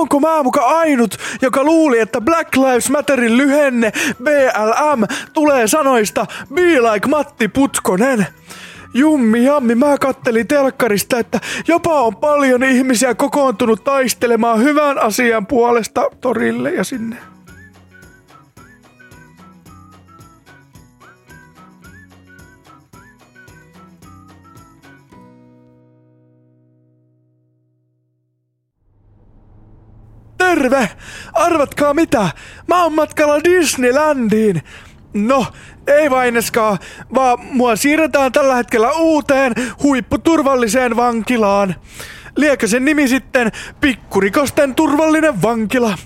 onko mä muka ainut, joka luuli, että Black Lives Matterin lyhenne BLM tulee sanoista Be like Matti Putkonen? Jummi jammi, mä kattelin telkkarista, että jopa on paljon ihmisiä kokoontunut taistelemaan hyvän asian puolesta torille ja sinne. Terve! Arvatkaa mitä? Mä oon matkalla Disneylandiin. No, ei vaineskaan, vaan mua siirretään tällä hetkellä uuteen huipputurvalliseen vankilaan. Liekö sen nimi sitten Pikkurikosten turvallinen vankila?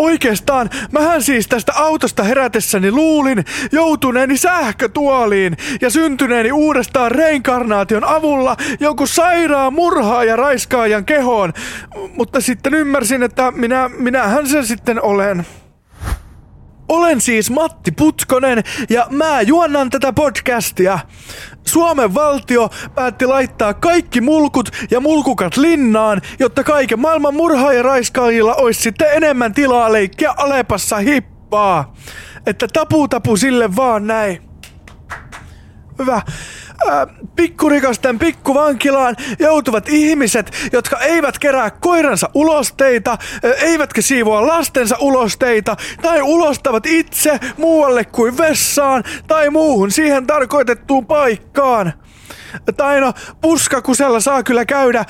Oikeastaan, mähän siis tästä autosta herätessäni luulin joutuneeni sähkötuoliin ja syntyneeni uudestaan reinkarnaation avulla jonkun sairaan murhaa ja raiskaajan kehoon. Mutta sitten ymmärsin, että minä, minähän se sitten olen. Olen siis Matti Putkonen ja mä juonnan tätä podcastia. Suomen valtio päätti laittaa kaikki mulkut ja mulkukat linnaan, jotta kaiken maailman murhaa ja raiskaajilla olisi sitten enemmän tilaa leikkiä Alepassa hippaa. Että tapu tapu sille vaan näin. Hyvä pikkurikasten pikkuvankilaan joutuvat ihmiset, jotka eivät kerää koiransa ulosteita, eivätkä siivoa lastensa ulosteita, tai ulostavat itse muualle kuin vessaan tai muuhun siihen tarkoitettuun paikkaan. Tai no, puskakusella saa kyllä käydä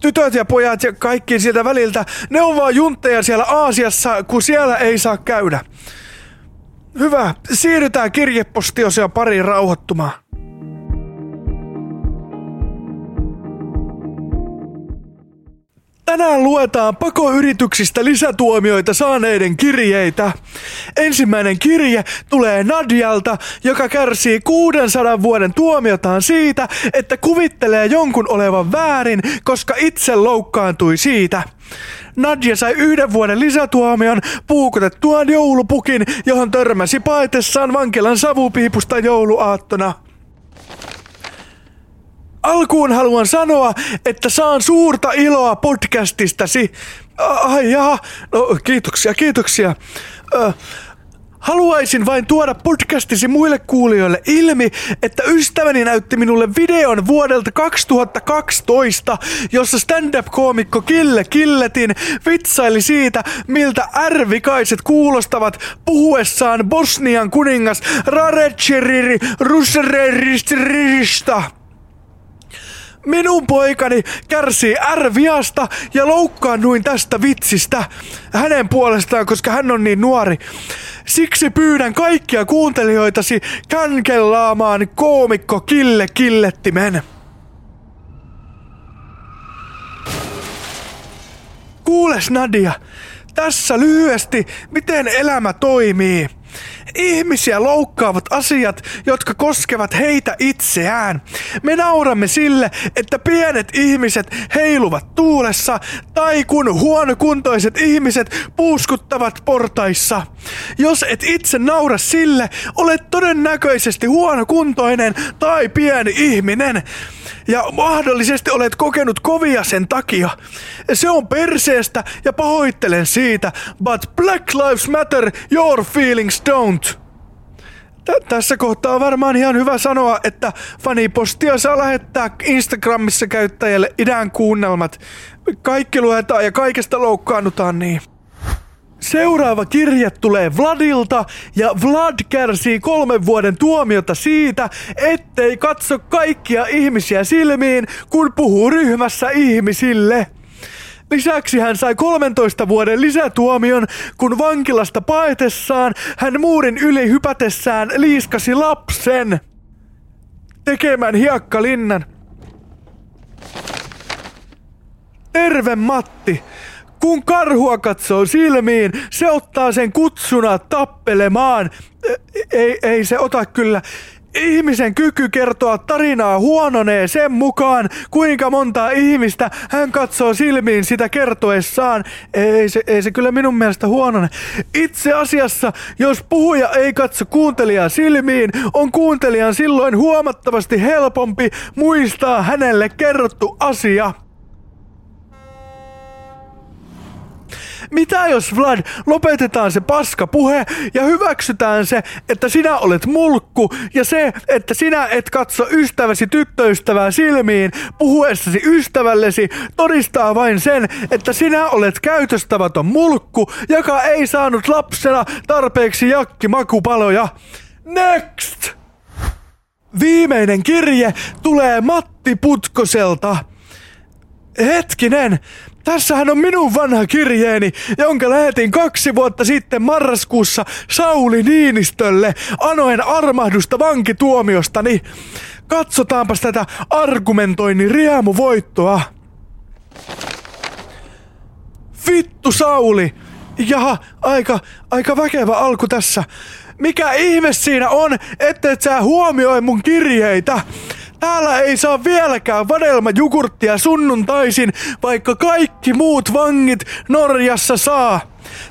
tytöt ja pojat ja kaikki sieltä väliltä, ne on vaan juntteja siellä Aasiassa, kun siellä ei saa käydä. Hyvä, siirrytään kirjepostiosia pariin rauhoittumaan. Tänään luetaan pakoyrityksistä lisätuomioita saaneiden kirjeitä. Ensimmäinen kirje tulee Nadjalta, joka kärsii 600 vuoden tuomiotaan siitä, että kuvittelee jonkun olevan väärin, koska itse loukkaantui siitä. Nadja sai yhden vuoden lisätuomion puukotettuaan joulupukin, johon törmäsi paetessaan vankilan savupiipusta jouluaattona. Alkuun haluan sanoa, että saan suurta iloa podcastistasi. Ai jaa, no kiitoksia, kiitoksia. Haluaisin vain tuoda podcastisi muille kuulijoille ilmi, että ystäväni näytti minulle videon vuodelta 2012, jossa stand-up-koomikko Kille Killetin vitsaili siitä, miltä ärvikaiset kuulostavat puhuessaan Bosnian kuningas Rareciriri Russererista. Minun poikani kärsii ärviasta ja loukkaannuin tästä vitsistä hänen puolestaan, koska hän on niin nuori. Siksi pyydän kaikkia kuuntelijoitasi känkellaamaan koomikko Kille Killettimen. Kuules Nadia, tässä lyhyesti, miten elämä toimii. Ihmisiä loukkaavat asiat, jotka koskevat heitä itseään. Me nauramme sille, että pienet ihmiset heiluvat tuulessa tai kun huonokuntoiset ihmiset puuskuttavat portaissa. Jos et itse naura sille, olet todennäköisesti huonokuntoinen tai pieni ihminen. Ja mahdollisesti olet kokenut kovia sen takia. Se on perseestä ja pahoittelen siitä, but Black Lives Matter, your feelings don't. T- tässä kohtaa on varmaan ihan hyvä sanoa, että fanipostia saa lähettää Instagramissa käyttäjälle idän kuunnelmat. Kaikki luetaan ja kaikesta loukkaannutaan niin. Seuraava kirje tulee Vladilta ja Vlad kärsii kolmen vuoden tuomiota siitä, ettei katso kaikkia ihmisiä silmiin, kun puhuu ryhmässä ihmisille. Lisäksi hän sai 13 vuoden lisätuomion, kun vankilasta paetessaan hän muurin yli hypätessään liiskasi lapsen tekemään hiekkalinnan. Terve Matti! Kun karhua katsoo silmiin, se ottaa sen kutsuna tappelemaan. Ei, ei se ota kyllä. Ihmisen kyky kertoa tarinaa huononee sen mukaan, kuinka montaa ihmistä hän katsoo silmiin sitä kertoessaan. Ei se, ei se kyllä minun mielestä huonone. Itse asiassa, jos puhuja ei katso kuuntelijaa silmiin, on kuuntelijan silloin huomattavasti helpompi muistaa hänelle kerrottu asia. Mitä jos Vlad, lopetetaan se paska puhe ja hyväksytään se, että sinä olet mulkku ja se, että sinä et katso ystäväsi tyttöystävää silmiin puhuessasi ystävällesi todistaa vain sen, että sinä olet käytöstävätön mulkku, joka ei saanut lapsena tarpeeksi jakkimakupaloja. Next! Viimeinen kirje tulee Matti Putkoselta. Hetkinen, tässähän on minun vanha kirjeeni, jonka lähetin kaksi vuotta sitten marraskuussa Sauli Niinistölle anoen armahdusta vankituomiostani. Katsotaanpas tätä argumentoinnin riemuvoittoa. Vittu Sauli! Jaha, aika, aika väkevä alku tässä. Mikä ihme siinä on, et sä huomioi mun kirjeitä? Täällä ei saa vieläkään vadelmajugurttia sunnuntaisin, vaikka kaikki muut vangit Norjassa saa.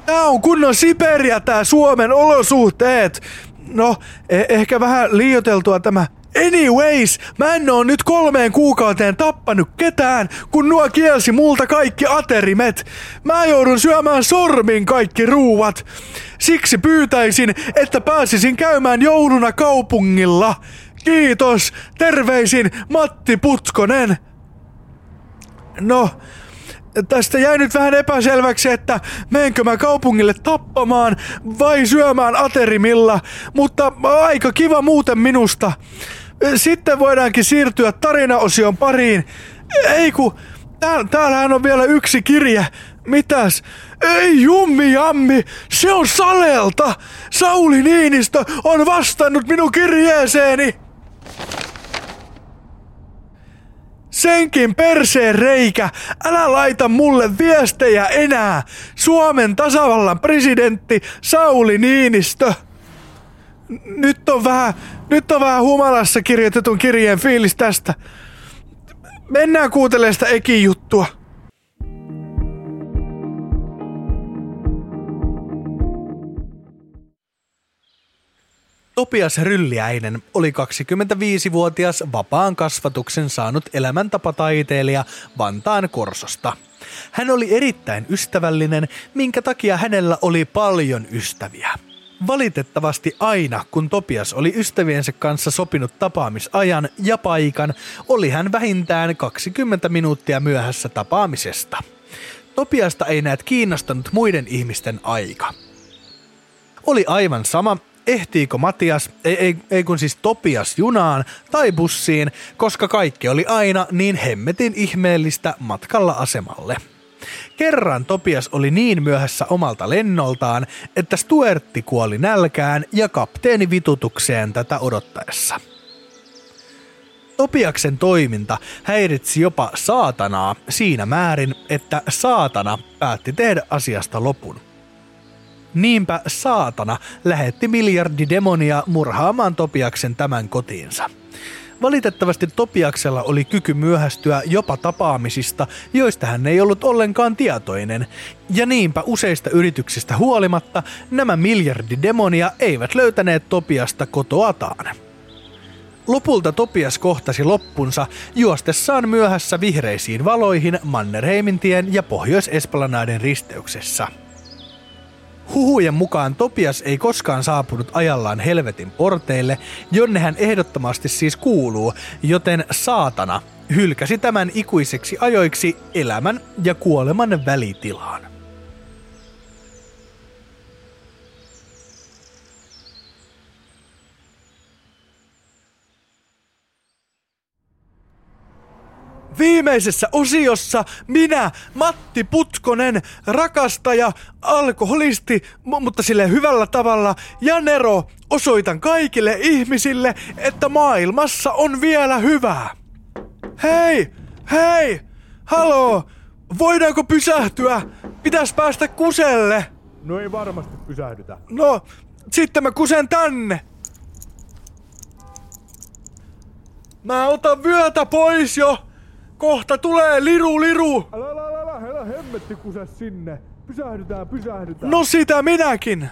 Tää on kunnon Siberia tää Suomen olosuhteet. No, e- ehkä vähän liioteltua tämä Anyways, mä en oo nyt kolmeen kuukauteen tappanut ketään, kun nuo kielsi multa kaikki aterimet. Mä joudun syömään sormin kaikki ruuat. Siksi pyytäisin, että pääsisin käymään jouluna kaupungilla. Kiitos, terveisin Matti Putkonen. No, tästä jäi nyt vähän epäselväksi, että menenkö mä kaupungille tappamaan vai syömään aterimilla, mutta aika kiva muuten minusta. Sitten voidaankin siirtyä tarinaosion pariin. Ei ku, tää, täällähän on vielä yksi kirje. Mitäs? Ei jummi jammi, se on Salelta! Sauli Niinistö on vastannut minun kirjeeseeni! Senkin perseen reikä, älä laita mulle viestejä enää! Suomen tasavallan presidentti Sauli Niinistö! Nyt on vähän, nyt on vähän humalassa kirjoitetun kirjeen fiilis tästä. Mennään kuuntelemaan sitä Ekin juttua. Topias Rylliäinen oli 25-vuotias vapaan kasvatuksen saanut elämäntapataiteilija Vantaan Korsosta. Hän oli erittäin ystävällinen, minkä takia hänellä oli paljon ystäviä. Valitettavasti aina, kun Topias oli ystäviensä kanssa sopinut tapaamisajan ja paikan, oli hän vähintään 20 minuuttia myöhässä tapaamisesta. Topiasta ei näet kiinnostanut muiden ihmisten aika. Oli aivan sama, ehtiikö Matias, ei, ei, ei kun siis Topias junaan tai bussiin, koska kaikki oli aina niin hemmetin ihmeellistä matkalla asemalle. Kerran Topias oli niin myöhässä omalta lennoltaan, että Stuartti kuoli nälkään ja kapteeni vitutukseen tätä odottaessa. Topiaksen toiminta häiritsi jopa saatanaa siinä määrin, että saatana päätti tehdä asiasta lopun. Niinpä saatana lähetti miljardi demonia murhaamaan Topiaksen tämän kotiinsa. Valitettavasti Topiaksella oli kyky myöhästyä jopa tapaamisista, joista hän ei ollut ollenkaan tietoinen. Ja niinpä useista yrityksistä huolimatta nämä miljardi demonia eivät löytäneet Topiasta kotoataan. Lopulta Topias kohtasi loppunsa juostessaan myöhässä vihreisiin valoihin Mannerheimintien ja Pohjois-Esplanadin risteyksessä – Huhujen mukaan Topias ei koskaan saapunut ajallaan helvetin porteille, jonne hän ehdottomasti siis kuuluu, joten saatana hylkäsi tämän ikuiseksi ajoiksi elämän ja kuoleman välitilaan. Viimeisessä osiossa minä, Matti Putkonen, rakastaja, alkoholisti, mutta sille hyvällä tavalla, ja Nero, osoitan kaikille ihmisille, että maailmassa on vielä hyvää. Hei, hei, haloo, voidaanko pysähtyä? Pitäis päästä kuselle. No ei varmasti pysähdytä. No, sitten mä kusen tänne. Mä otan vyötä pois jo. Kohta tulee liru liru! Älä, älä, älä, älä, älä hemmetti kuse sinne. Pysähdytään, pysähdytään. No sitä minäkin.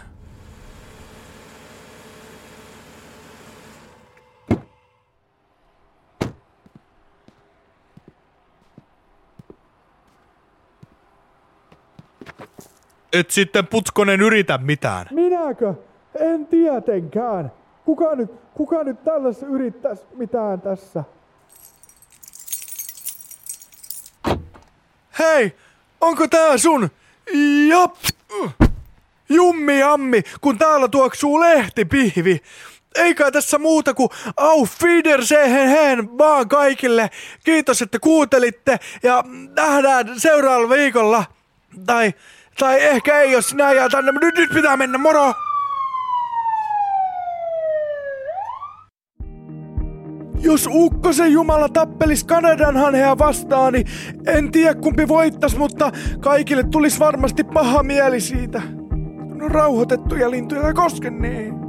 et sitten Putskonen yritä mitään. Minäkö? En tietenkään. Kuka nyt, kuka nyt tällaisessa yrittäisi mitään tässä? Hei, onko tää sun? Jop! Jummi jammi, kun täällä tuoksuu lehtipihvi. Eikä tässä muuta kuin auf Wiedersehen hen vaan kaikille. Kiitos, että kuuntelitte ja nähdään seuraavalla viikolla. Tai, tai ehkä ei, jos jää tänne. Nyt, nyt pitää mennä, moro! Jos Ukkosen Jumala tappelis Kanadan hanhea vastaan, niin en tiedä kumpi voittas, mutta kaikille tulisi varmasti paha mieli siitä. No rauhoitettuja lintuja koske niin.